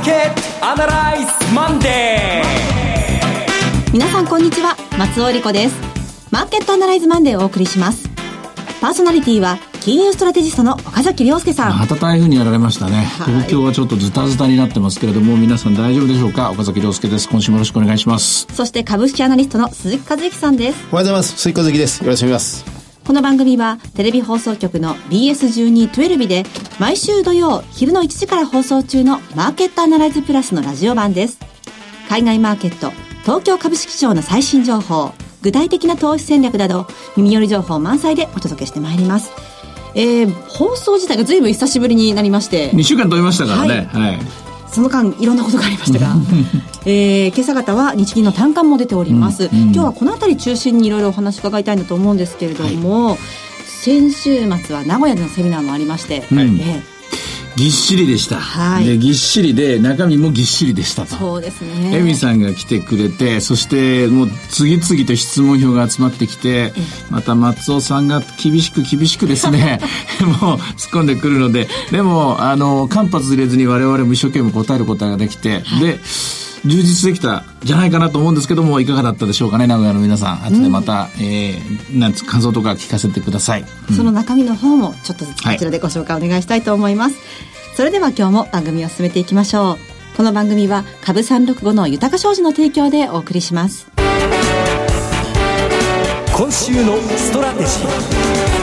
ーケットアナライズマンデー皆さんこんにちは。松尾英里子です。マーケットアナライズマンデーをお送りします。パーソナリティは金融ストラテジストの岡崎良介さん。また台風にやられましたね、はい、東京はちょっとズタズタになってますけれども皆さん大丈夫でしょうか？岡崎良介です。今週もよろしくお願いします。そして株式アナリストの鈴木一之さんです。おはようございます。鈴木一之です。よろしくお願いしますこの番組はテレビ放送局の BS12 トゥエルビで毎週土曜昼の1時から放送中のマーケットアナライズプラスのラジオ版です。海外マーケット、東京株式市場の最新情報、具体的な投資戦略など耳寄り情報満載でお届けしてまいります。えー、放送自体が随分久しぶりになりまして。2週間飛びましたからね。はい、はいその間いろんなことがありましたが、えー、今朝方は日銀の単価も出ております、うんうん、今日はこの辺り中心にいろいろお話伺いたいんだと思うんですけれども、はい、先週末は名古屋でのセミナーもありまして、はい、えーぎっしりでした。はい。で、ぎっしりで、中身もぎっしりでしたと。そうですね。エミさんが来てくれて、そしてもう次々と質問票が集まってきて、また松尾さんが厳しく厳しくですね、もう突っ込んでくるので、でも、あの、間髪入れずに我々も一生懸命答えることができて、はい、で、充実できたじゃないかなと思うんですけどもいかがだったでしょうかね名古屋の皆さん。後でまた、うん、えー、なんつ感想とか聞かせてください、うん、その中身の方もちょっとずつこちらでご紹介お願いしたいと思います、はい、それでは今日も番組を進めていきましょう。この番組は株365の豊か商事の提供でお送りします。今週のストラテジー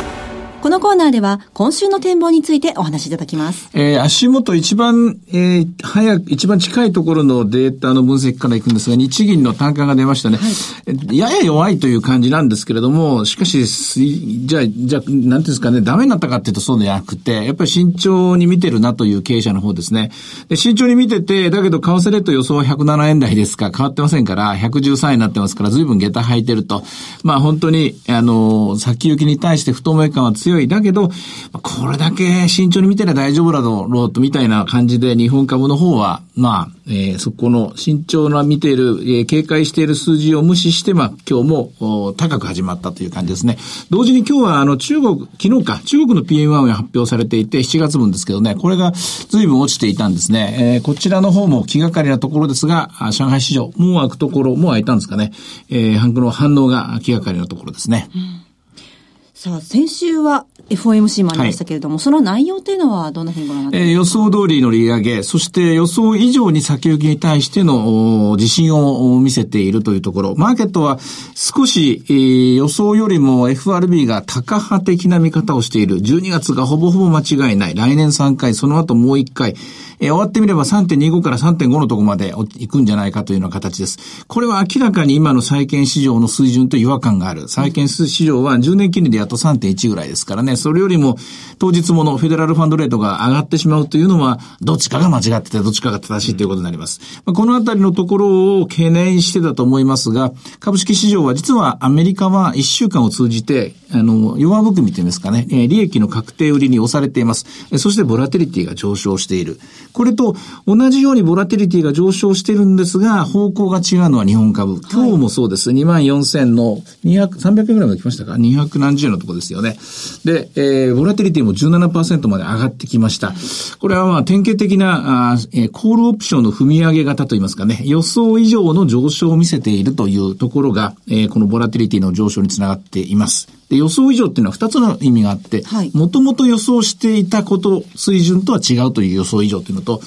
このコーナーでは今週の展望についてお話しいただきます。えー、足元一番、えー、早く、一番近いところのデータの分析からいくんですが、日銀の単価が出ましたね。はい、やや弱いという感じなんですけれども、しかし、じゃあ、じゃあ、なんていうんですかね、ダメになったかっていうとそうではなくて、やっぱり慎重に見てるなという経営者の方ですね。で慎重に見てて、だけど為替レート予想は107円台ですか、変わってませんから、113円になってますから、随分下駄履いてると。まあ本当に、あの、先行きに対して不透明感は強いい。だけど、これだけ慎重に見てりゃ大丈夫だろうと、みたいな感じで、日本株の方は、まあ、えー、そこの慎重な見ている、えー、警戒している数字を無視して、まあ、今日も高く始まったという感じですね。同時に今日は、あの、中国、昨日か、中国の PM1 が発表されていて、7月分ですけどね、これが随分落ちていたんですね。えー、こちらの方も気がかりなところですが、上海市場、もう開くところ、もう開いたんですかね。えー、反応が気がかりなところですね。うんさあ、先週は FOMC もありましたけれども、はい、その内容というのはどんなふうにご覧になってえー、予想通りの利上げ、そして予想以上に先行きに対しての自信を見せているというところ。マーケットは少し、えー、予想よりも FRB が高派的な見方をしている。12月がほぼほぼ間違いない。来年3回、その後もう1回。えー、終わってみれば3.25から3.5のとこまで行くんじゃないかというような形です。これは明らかに今の債券市場の水準と違和感がある。債券市場は10年金利でやっと3.1ぐらいですからね。それよりも当日ものフェデラルファンドレートが上がってしまうというのは、どっちかが間違ってて、どっちかが正しいということになります。まあ、このあたりのところを懸念してたと思いますが、株式市場は実はアメリカは1週間を通じて、あの、弱含みというんですかね、利益の確定売りに押されています。そしてボラテリティが上昇している。これと同じようにボラテリティが上昇してるんですが、方向が違うのは日本株。今日もそうです。2万4000の200、300円ぐらいまで来ましたか ?200 何十円のところですよね。で、えー、ボラテリティも17%まで上がってきました。これはまあ典型的な、あえー、コールオプションの踏み上げ型といいますかね、予想以上の上昇を見せているというところが、えー、このボラテリティの上昇につながっています。で、予想以上っていうのは二つの意味があって、もともと予想していたこと、水準とは違うという予想以上というのと、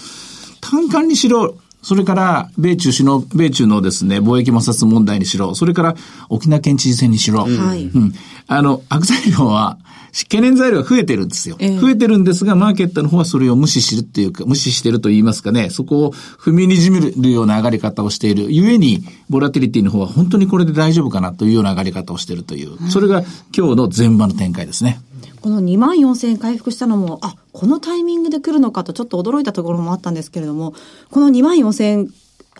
単価にしろ、それから、米中首脳、米中のですね、貿易摩擦問題にしろ、それから沖縄県知事選にしろ、うん、あの、悪材料は、懸念材料が増えてるんですよ、えー、増えてるんですが、マーケットの方はそれを無視するっていうか、無視してると言いますかね、そこを踏みにじめるような上がり方をしている。ゆえに、ボラテリティの方は本当にこれで大丈夫かなというような上がり方をしているという、それが今日の前場の展開ですね。この2万4000円回復したのも、あ、このタイミングで来るのかとちょっと驚いたところもあったんですけれども、この2万4000円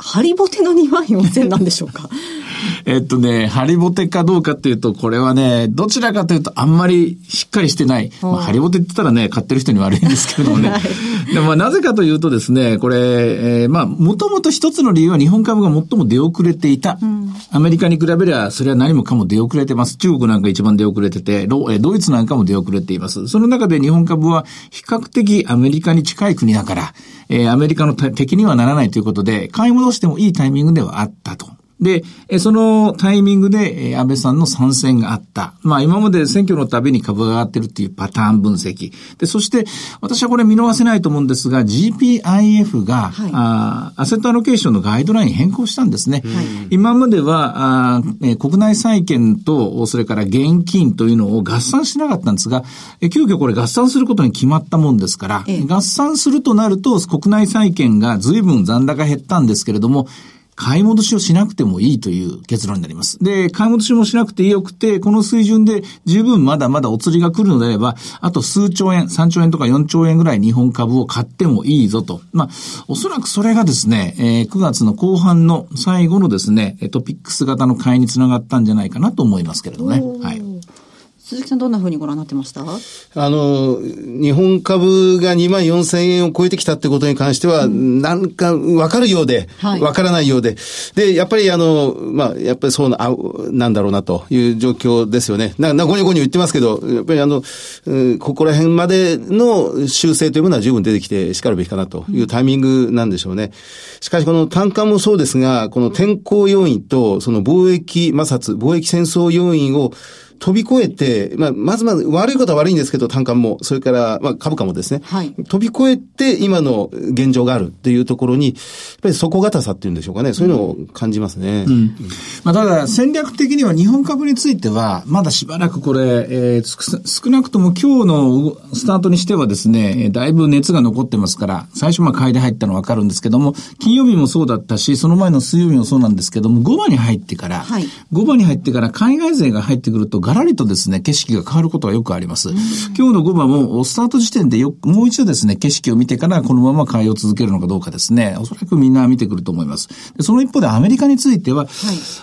ハリボテの2万4000なんでしょうか？えっとね、ハリボテかどうかっていうと、これはね、どちらかというとあんまりしっかりしてない。まあ、ハリボテって言ったらね、買ってる人に悪いんですけれどもね。はい、でまあ、なぜかというとですね、これ、えー、まあ、もともと一つの理由は日本株が最も出遅れていた。うん、アメリカに比べりゃ、それは何もかも出遅れてます。中国なんか一番出遅れてて、ドイツなんかも出遅れています。その中で日本株は比較的アメリカに近い国だから、えー、アメリカの敵にはならないということで、買い戻どうしてもいいタイミングではあったと。で、そのタイミングで安倍さんの参戦があった。まあ今まで選挙のたびに株が上がってるっていうパターン分析。で、そして私はこれ見逃せないと思うんですが、GPIF が、はい、あアセットアロケーションのガイドライン変更したんですね。はい、今まではあ、え国内債券と、それから現金というのを合算しなかったんですが、え急遽これ合算することに決まったもんですから、ええ、合算するとなると国内債券が随分残高減ったんですけれども、買い戻しをしなくてもいいという結論になります。で、買い戻しもしなくてよくて、この水準で十分まだまだお釣りが来るのであれば、あと数兆円、3兆円とか4兆円ぐらい日本株を買ってもいいぞと。まあ、おそらくそれがですね、えー、9月の後半の最後のですね、トピックス型の買いにつながったんじゃないかなと思いますけれどね。はい。鈴木さんどんなふうにご覧になってました？あの、日本株が2万4千円を超えてきたってことに関しては、うん、なんかわかるようで、わ、からないようで。で、やっぱりあの、まあ、やっぱりそうな、あなんだろうなという状況ですよね。な、な、ごにごに言ってますけど、やっぱりあの、うん、ここら辺までの修正というものは十分出てきて叱るべきかなというタイミングなんでしょうね。しかしこの単価もそうですが、この天候要因とその貿易摩擦、貿易戦争要因を飛び越えて、まあ、まずまず悪いことは悪いんですけど、単価も、それから、まあ、株価もですね、はい、飛び越えて今の現状があるっていうところに、やっぱり底堅さっていうんでしょうかね、そういうのを感じますね。うん。まあ、ただ、戦略的には日本株については、まだしばらくこれ、えー、少なくとも今日のスタートにしてはですね、だいぶ熱が残ってますから、最初まあ買いで入ったのはわかるんですけども、金曜日もそうだったし、その前の水曜日もそうなんですけども、5番に入ってから、はい、5番に入ってから海外勢が入ってくると、ガラリとですね、景色が変わることはよくあります。今日の5番も、スタート時点でよもう一度ですね、景色を見てからこのまま買いを続けるのかどうかですね、おそらくみんな見てくると思います。でその一方でアメリカについては、はい、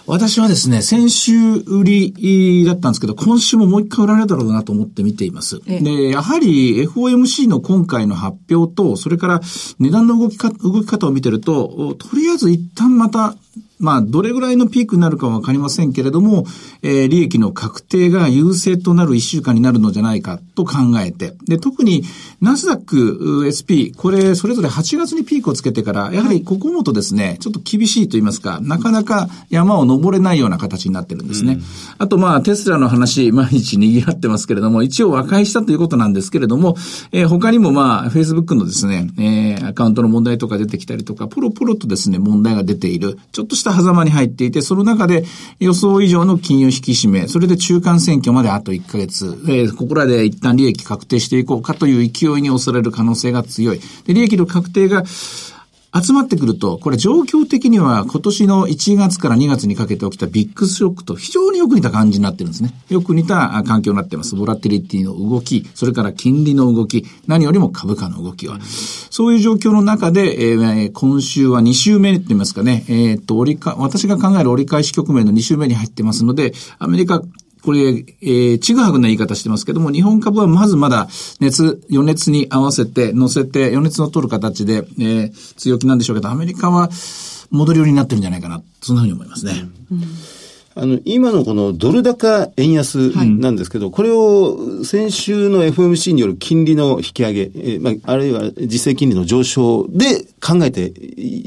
私はですね、先週売りだったんですけど、今週ももう一回売られるだろうなと思って見ています。で、やはり FOMC の今回の発表と、それから値段の動きか動き方を見てると、とりあえず一旦またまあ、どれぐらいのピークになるかはわかりませんけれども、えー、利益の確定が優勢となる一週間になるのじゃないかと考えて、で、特にナスダック SP、これ、それぞれ8月にピークをつけてから、やはりここもとですね、ちょっと厳しいと言いますか、なかなか山を登れないような形になってるんですね。うん、あと、まあ、テスラの話、毎日賑わってますけれども、一応和解したということなんですけれども、えー、他にもまあ、Facebook のですね、えー、アカウントの問題とか出てきたりとか、ポロポロとですね、問題が出ている、ちょっとしたした狭間に入っていて、その中で予想以上の金融引き締め、それで中間選挙まであと1ヶ月、えー、ここらで一旦利益確定していこうかという勢いに恐れる可能性が強い。で、利益の確定が集まってくると、これ状況的には今年の1月から2月にかけて起きたビッグショックと非常によく似た感じになってるんですね。よく似た環境になってます。ボラティリティの動き、それから金利の動き、何よりも株価の動きは。そういう状況の中で、えー、今週は2週目って言いますかね、えー、っと、折りか、私が考える折り返し局面の2週目に入ってますので、アメリカこれ、えー、ちぐはぐな言い方してますけども、日本株はまずまだ熱、余熱に合わせて、乗せて、余熱の取る形で、えー、強気なんでしょうけど、アメリカは戻り寄りになってるんじゃないかな、そんなふうに思いますね。うんあの、今のこのドル高円安なんですけど、はい、これを先週の FOMC による金利の引き上げ、えー、まあ、あるいは実勢金利の上昇で考えて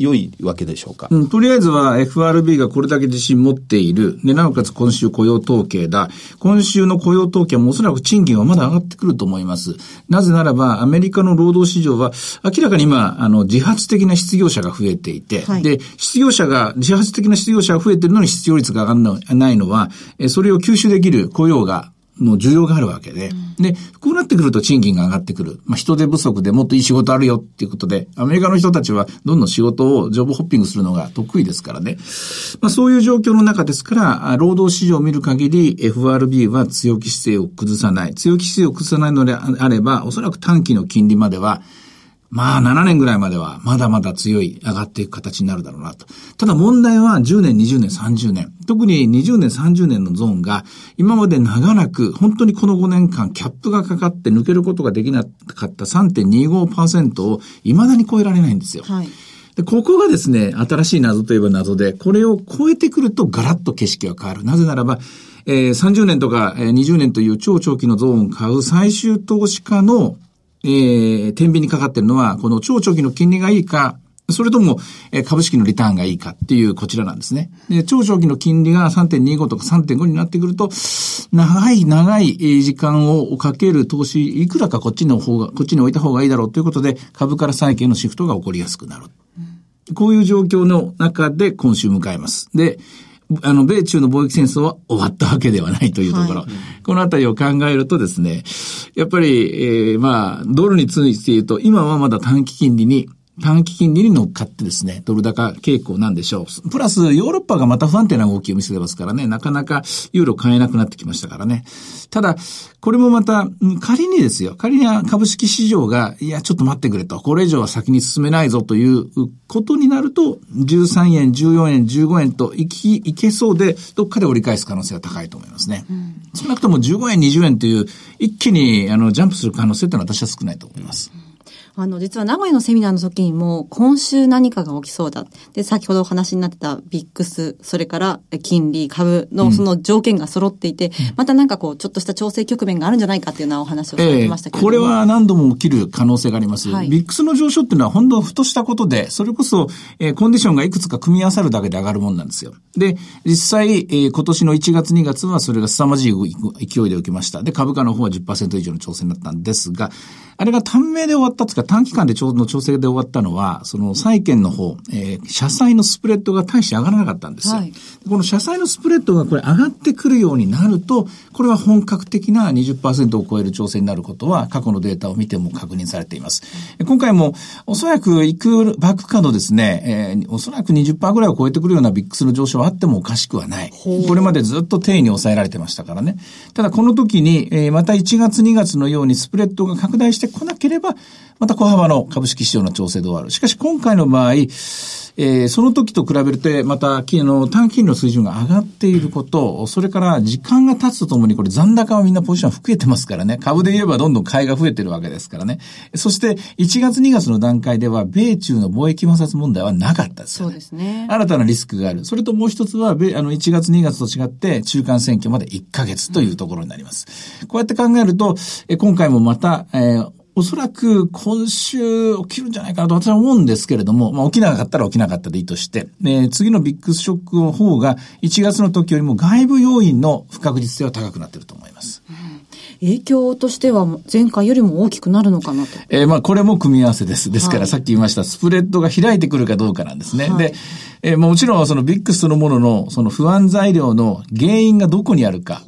良いわけでしょうか、うん、とりあえずは FRB がこれだけ自信持っている。で、なおかつ今週雇用統計だ。今週の雇用統計もおそらく賃金はまだ上がってくると思います。なぜならば、アメリカの労働市場は明らかに今、あの、自発的な失業者が増えていて、はい、で、失業者が、自発的な失業者が増えてるのに失業率が上がるのないのは、それを吸収できる雇用がの需要があるわけで、うん、で、こうなってくると賃金が上がってくる。まあ、人手不足でもっといい仕事あるよっていうことで、アメリカの人たちはどんどん仕事をジョブホッピングするのが得意ですからね。まあ、そういう状況の中ですから、労働市場を見る限り FRB は強気姿勢を崩さない。強気姿勢を崩さないのであれば、おそらく短期の金利まではまあ7年ぐらいまではまだまだ強い上がっていく形になるだろうなと。ただ問題は10年、20年、30年。特に20年、30年のゾーンが今まで長らく本当にこの5年間キャップがかかって抜けることができなかった3.25%を未だに超えられないんですよ。はい。で、ここがですね、新しい謎といえば謎で、これを超えてくるとガラッと景色が変わる。なぜならば、えー、30年とか、えー、20年という超長期のゾーンを買う最終投資家のえー、天秤にかかってるのは、この超長期の金利がいいか、それとも、え株式のリターンがいいかっていうこちらなんですね。で、超長期の金利が3.25とか3.5になってくると、長い長い時間をかける投資、いくらかこっちの方が、こっちに置いた方がいいだろうということで、株から債券のシフトが起こりやすくなる。こういう状況の中で今週迎えます。で、あの、米中の貿易戦争は終わったわけではないというところ。はい、このあたりを考えるとですね、やっぱり、えー、まあ、ドルについて言うと、今はまだ短期金利に短期金利に乗っかってですね、ドル高傾向なんでしょう。プラス、ヨーロッパがまた不安定な動きを見せてますからね、なかなかユーロ買えなくなってきましたからね。ただ、これもまた、仮にですよ、仮に株式市場が、いや、ちょっと待ってくれと、これ以上は先に進めないぞということになると、13円、14円、15円といき、いけそうで、どっかで折り返す可能性は高いと思いますね。うん、少なくとも15円、20円という、一気に、あの、ジャンプする可能性というのは私は少ないと思います。うんあの、実は名古屋のセミナーの時にも、今週何かが起きそうだ。で、先ほどお話になってたビックス、それから金利、株のその条件が揃っていて、うん、またなんかこう、ちょっとした調整局面があるんじゃないかっていうようなお話をされてましたけど、えー、これは何度も起きる可能性があります。はい、ビックスの上昇っていうのは本当ふとしたことで、それこそ、えー、コンディションがいくつか組み合わさるだけで上がるもんなんですよ。で、実際、えー、今年の1月2月はそれが凄まじい勢いで起きました。で、株価の方は10%以上の調整になったんですが、あれが短命で終わったつか短期間でちょうど調整で終わったのは、その債券の方、えー、社債のスプレッドが大して上がらなかったんですよ。はい、この社債のスプレッドがこれ上がってくるようになると、これは本格的な20%を超える調整になることは過去のデータを見ても確認されています。今回もおそらくいくバックカードですね、えー、おそらく20%ぐらいを超えてくるようなビックスの上昇はあってもおかしくはない。これまでずっと定位に抑えられてましたからね。ただこの時に、えー、また1月2月のようにスプレッドが拡大してこなければ、また小幅の株式市場の調整で終わる。しかし今回の場合、えー、その時と比べると、また、あの、短期金利の水準が上がっていること、それから時間が経つとともに、これ残高はみんなポジション増えてますからね。株で言えばどんどん買いが増えてるわけですからね。そして、1月2月の段階では、米中の貿易摩擦問題はなかったです、ね、そうですね。新たなリスクがある。それともう一つは、米、あの、1月2月と違って、中間選挙まで1ヶ月というところになります。こうやって考えると、え今回もまた、えーおそらく今週起きるんじゃないかなと私は思うんですけれども、まあ起きなかったら起きなかったでいいとして、え次のビッグショックの方が1月の時よりも外部要因の不確実性は高くなっていると思います。うん影響としては前回よりも大きくなるのかなと。えー、まあこれも組み合わせです。ですから、さっき言いました、スプレッドが開いてくるかどうかなんですね。はい、で、えー、もちろんそのビックスそのもののその不安材料の原因がどこにあるか。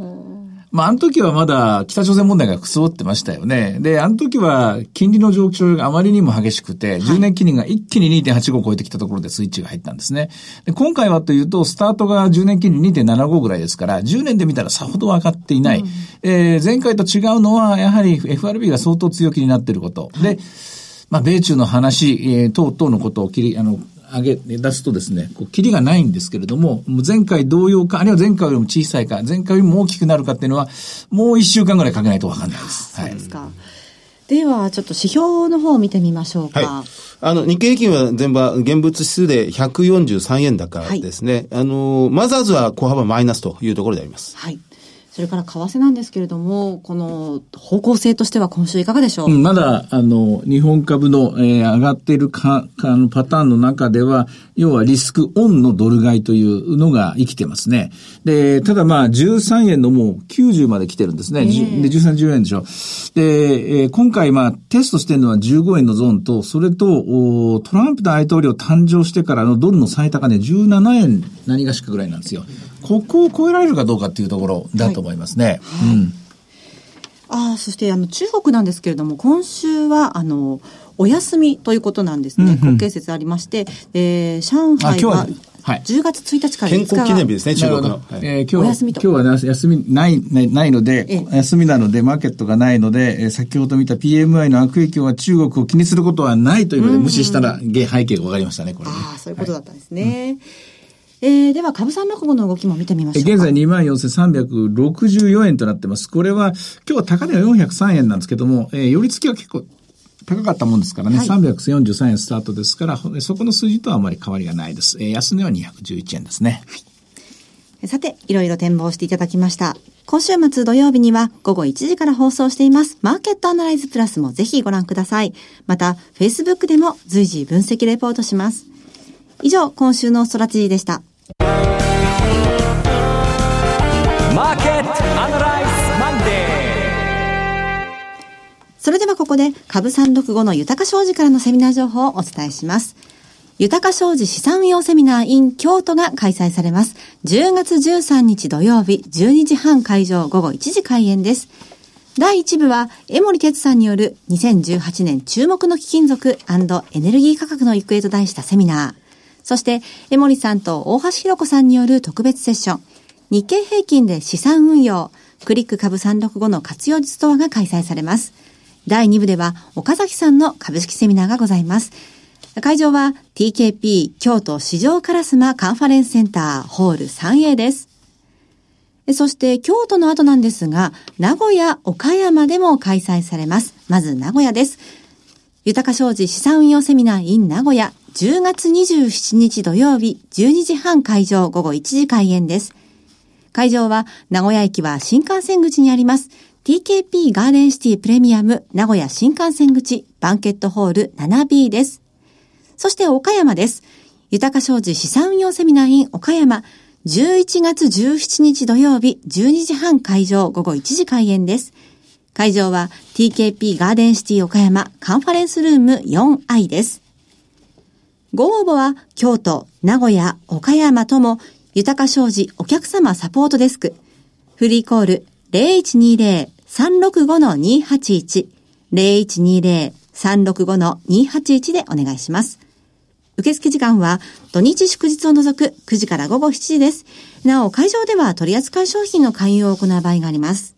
まあ、あの時はまだ北朝鮮問題がくすぼってましたよね。で、あの時は金利の上昇があまりにも激しくて、10年金利が一気に2.85を超えてきたところでスイッチが入ったんですね。で今回はというと、スタートが10年金利2.75ぐらいですから、10年で見たらさほど上がっていない。うん、えー、前回と違うのは、やはり FRB が相当強気になっていること。で、まあ、米中の話、えー、等々のことを切り、あの、上げ、出すとですね、こう、キリがないんですけれども、前回同様か、あるいは前回よりも小さいか、前回よりも大きくなるかっていうのは、もう一週間ぐらいかけないとわかんないです。そうですか。はいでは、ちょっと指標の方を見てみましょうか。はい、あの、日経平均は全場、現物指数で143円高ですね。はい、あの、マザーズは小幅マイナスというところであります。はい。それから為替なんですけれども、この方向性としては今週いかがでしょう、うん、まだ、あの、日本株の、えー、上がっているか、かのパターンの中では、要はリスクオンのドル買いというのが生きてますね。で、ただまあ、13円のもう90まで来てるんですね。えー、で、13、14円でしょ。で、えー、今回まあ、テストしてるのは15円のゾーンと、それと、おトランプ大統領誕生してからのドルの最高値17円何がしかぐらいなんですよ。ここを超えられるかどうかっていうところだと思いますね。はい、うん。ああ、そしてあの中国なんですけれども、今週はあの、お休みということなんですね。国慶節ありまして、えー、上海ははい、10月1日から健康記念日ですね、中国の。えー、今日今日は休みないないないので、ええ、休みなので、マーケットがないので、えー、先ほど見た PMI の悪影響は中国を気にすることはないというので、無視したら、背景が分かりましたね、これ、ね、ああ、そういうことだったんですね。はいうんえー、では、株三六五の動きも見てみましょう現在24,364円となってます。これは、今日は高値は403円なんですけども、えー、寄り付きは結構高かったもんですからね、はい、343円スタートですから、そこの数字とはあまり変わりがないです。えー、安値は211円ですね。はい、さて、いろいろ展望していただきました。今週末土曜日には午後1時から放送していますマーケットアナライズプラスもぜひご覧ください。また、Facebook でも随時分析レポートします。以上、今週のストラテジーでした。それではここで株365の豊か商事からのセミナー情報をお伝えします。豊か商事資産運用セミナー in 京都が開催されます。10月13日土曜日12時半会場午後1時開演です。第1部は、江森哲さんによる2018年注目の貴金属エネルギー価格の行方と題したセミナー。そして、江森さんと大橋弘子さんによる特別セッション、日経平均で資産運用、クリック株365の活用術とはが開催されます。第2部では、岡崎さんの株式セミナーがございます。会場は TKP 京都市場烏丸カンファレンスセンターホール 3A です。そして京都の後なんですが、名古屋、岡山でも開催されます。まず名古屋です。豊か商事資産運用セミナー in 名古屋10月27日土曜日12時半会場午後1時開演です。会場は名古屋駅は新幹線口にあります TKP ガーデンシティプレミアム名古屋新幹線口バンケットホール 7B です。そして岡山です。豊か商事資産運用セミナー in 岡山11月17日土曜日12時半会場午後1時開演です。会場は TKP ガーデンシティ岡山カンファレンスルーム 4i です。ご応募は京都、名古屋、岡山とも豊か商事お客様サポートデスク。フリーコール0120 0120-365-281 0120-365-281でお願いします。受付時間は土日祝日を除く9時から午後7時です。なお、会場では取扱い商品の勧誘を行う場合があります。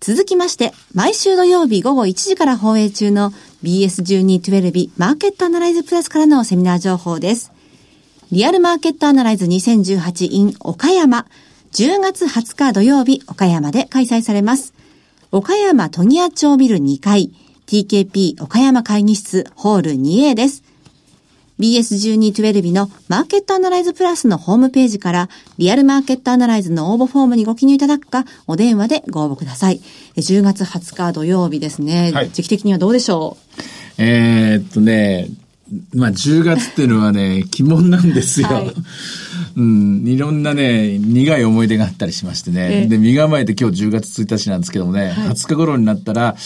続きまして、毎週土曜日午後1時から放映中の BS1212 マーケットアナライズプラスからのセミナー情報です。リアルマーケットアナライズ2018 in 岡山、10月20日土曜日岡山で開催されます。岡山トギア町ビル2階、TKP 岡山会議室ホール 2A です。BS1212 のマーケットアナライズプラスのホームページからリアルマーケットアナライズの応募フォームにご記入いただくかお電話でご応募ください。10月20日土曜日ですね。はい、時期的にはどうでしょう？えー、っとね、まあ10月っていうのはね、鬼門なんですよ。はい うん、いろんなね、苦い思い出があったりしましてね。で、身構えて今日10月1日なんですけどもね、はい、20日頃になったら、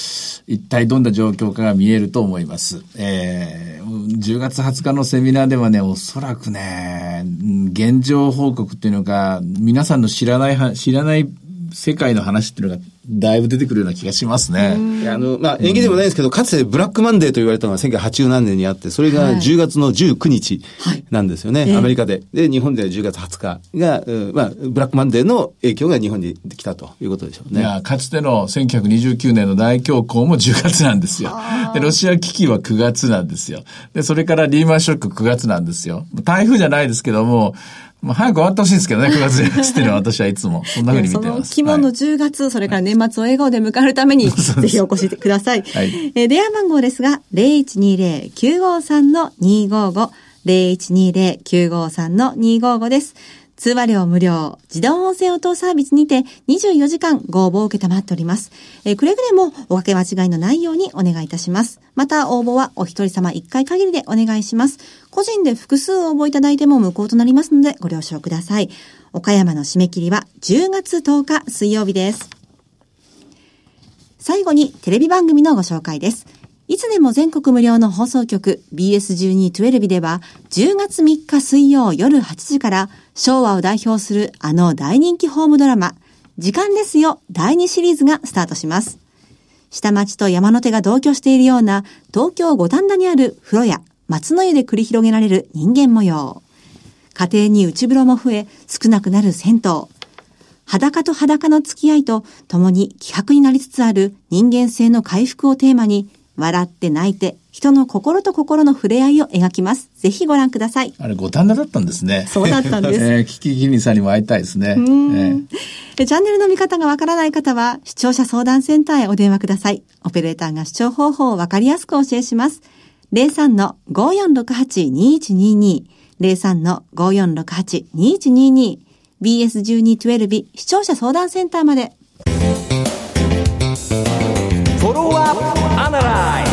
一体どんな状況かが見えると思います。えー、10月20日のセミナーではね、おそらくね、現状報告っていうのが、皆さんの知らない、知らない世界の話っていうのがだいぶ出てくるような気がしますね。あの、まあ、縁起でもないですけど、かつてブラックマンデーと言われたのが1980何年にあって、それが10月の19日なんですよね、はい、アメリカで。で、日本では10月20日が、まあ、ブラックマンデーの影響が日本に来たということでしょうね。いや、かつての1929年の大恐慌も10月なんですよ。で、ロシア危機は9月なんですよ。で、それからリーマンショック9月なんですよ。台風じゃないですけども、まあ、早く終わってほしいんですけどね、9月1日っていうのは私はいつも、そんなふうに見てます。その、鬼門の10月、はい、それから年末を笑顔で迎えるために、ぜひお越しください。はい、えー、電話番号ですが、0120-953-255、0120-953-255です。通話料無料、自動音声応答サービスにて24時間ご応募を受けたまっております。えー、くれぐれもおかけ間違いのないようにお願いいたします。また応募はお一人様一回限りでお願いします。個人で複数応募いただいても無効となりますのでご了承ください。岡山の締め切りは10月10日水曜日です。最後にテレビ番組のご紹介です。いつでも全国無料の放送局 BS1212 では10月3日水曜夜8時から昭和を代表するあの大人気ホームドラマ時間ですよ第2シリーズがスタートします。下町と山の手が同居しているような東京五反田にある風呂屋松の湯で繰り広げられる人間模様。家庭に内風呂も増え、少なくなる銭湯。裸と裸の付き合いと共に希薄になりつつある人間性の回復をテーマに、笑って泣いて、人の心と心の触れ合いを描きます。ぜひご覧ください。あれ、五反田だったんですね。そうだったんです。えー、キキキリさんにも会いたいですね。えー、チャンネルの見方がわからない方は、視聴者相談センターへお電話ください。オペレーターが視聴方法をわかりやすくお教えします。03-5468-2122。03-5468-2122。BS1212 視聴者相談センターまで。Follow up, analyze.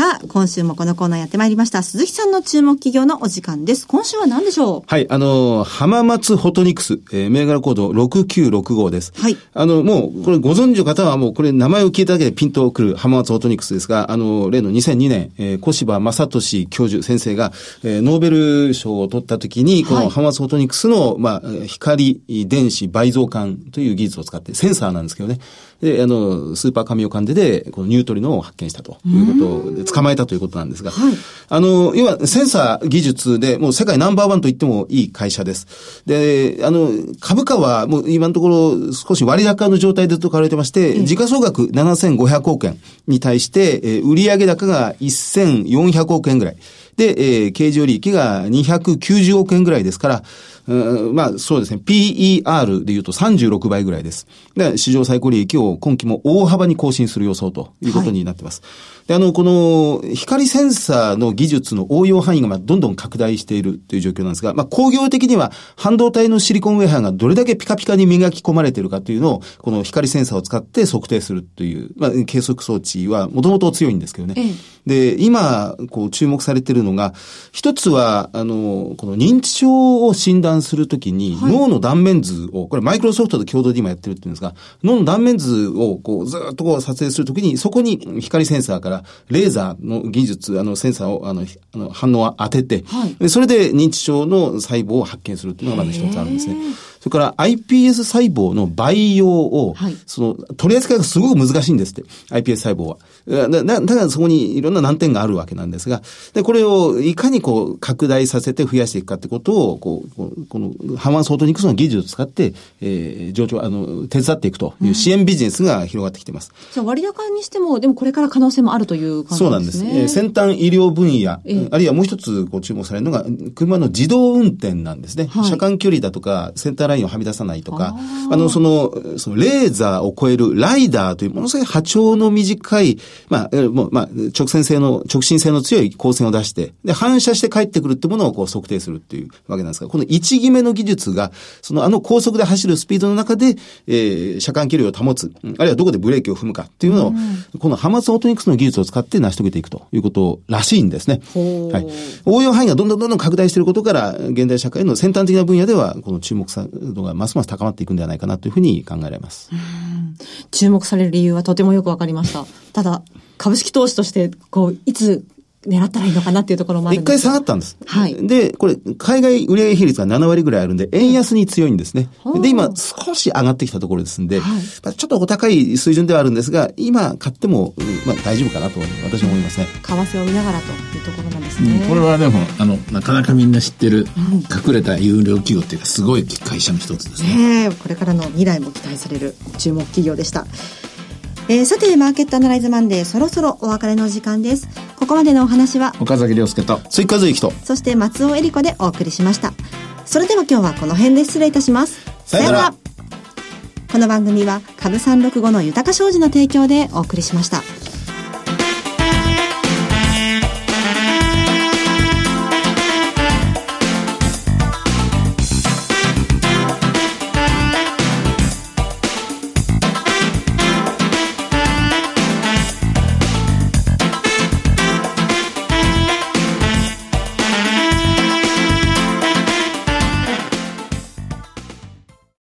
さあ、今週もこのコーナーやってまいりました。鈴木さんの注目企業のお時間です。今週は何でしょう？はい、あの、浜松フォトニクス、えー、銘柄コード6965です。はい。あの、もう、これご存知の方はもう、これ名前を聞いただけでピンとくる浜松フォトニクスですが、あの、例の2002年、えー、小柴正俊教授先生が、えー、ノーベル賞を取った時に、この浜松フォトニクスの、まあ、光電子倍増管という技術を使って、センサーなんですけどね、で、あの、スーパーカミオカンデで、このニュートリノを発見したということで、捕まえたということなんですが、はい、あの、要はセンサー技術でもう世界ナンバーワンと言ってもいい会社です。で、あの、株価はもう今のところ少し割高の状態でと買われてまして、時価総額7500億円に対して、え売上高が1400億円ぐらい。で、えー、経常利益が290億円ぐらいですから、うん、まあそうですね、PER で言うと36倍ぐらいです。で、市場最高利益を今期も大幅に更新する予想ということになっています。はいで、あの、この、光センサーの技術の応用範囲が、まあ、どんどん拡大しているという状況なんですが、まあ、工業的には、半導体のシリコンウェハがどれだけピカピカに磨き込まれているかというのを、この光センサーを使って測定するという、まあ、計測装置は、もともと強いんですけどね。で、今、こう、注目されているのが、一つは、あの、この認知症を診断するときに、脳の断面図を、これマイクロソフトと共同で今やってるっていうんですが、脳の断面図を、こう、ずっとこう撮影するときに、そこに光センサーから、レーザーの技術、あの、センサーを、あの、あの反応を当てて、はい、それで認知症の細胞を発見するっていうのがまず一つあるんですね。それから iPS 細胞の培養を、はい、その、取り扱いがすごく難しいんですって。iPS 細胞は。だだだからそこにいろんな難点があるわけなんですが、で、これをいかにこう、拡大させて増やしていくかってことを、こう、この、ハマンソートニクスの技術を使って、えー、上長、あの、手伝っていくという支援ビジネスが広がってきてます。じゃあ割高にしても、でもこれから可能性もあるという感じですね。そうなんです。えー、先端医療分野、あるいはもう一つご注目されるのが、車の自動運転なんですね。はい、車間距離だとか、センターラインをはみ出さないとか、あの、その、その、レーザーを超えるライダーというものすごい波長の短い、まあ、もう、まあ、直線性の、直進性の強い光線を出して、で、反射して帰ってくるってものをこう測定するっていうわけなんですが、この一決めの技術が、そのあの高速で走るスピードの中で、えー、車間距離を保つ、あるいはどこでブレーキを踏むかっていうのを、このハマスオートニクスの技術を使って成し遂げていくということらしいんですね。はい。応用範囲がどんどんどんどん拡大していることから、現代社会の先端的な分野では、この注目度がますます高まっていくんではないかなというふうに考えられます。注目される理由はとてもよくわかりました。ただ、株式投資として、こう、いつ狙ったらいいのかなっていうところもあるんです一回下がったんです。はい。で、これ、海外売上比率が7割ぐらいあるんで、円安に強いんですね。で、今、少し上がってきたところですんで、はい、まあ、ちょっとお高い水準ではあるんですが、今買っても、まあ、大丈夫かなと私は思いますね。為替を見ながらというところなんですね。うん、これはでも、あの、なかなかみんな知ってる、隠れた有料企業っていうか、すごい会社の一つですね。ねこれからの未来も期待される注目企業でした。えー、さて、マーケットアナライズマンデー、そろそろお別れの時間です。ここまでのお話は、岡崎亮介と、追加随と、そして松尾恵里子でお送りしました。それでは今日はこの辺で失礼いたします。さよなら。この番組は、株365の豊か商事の提供でお送りしました。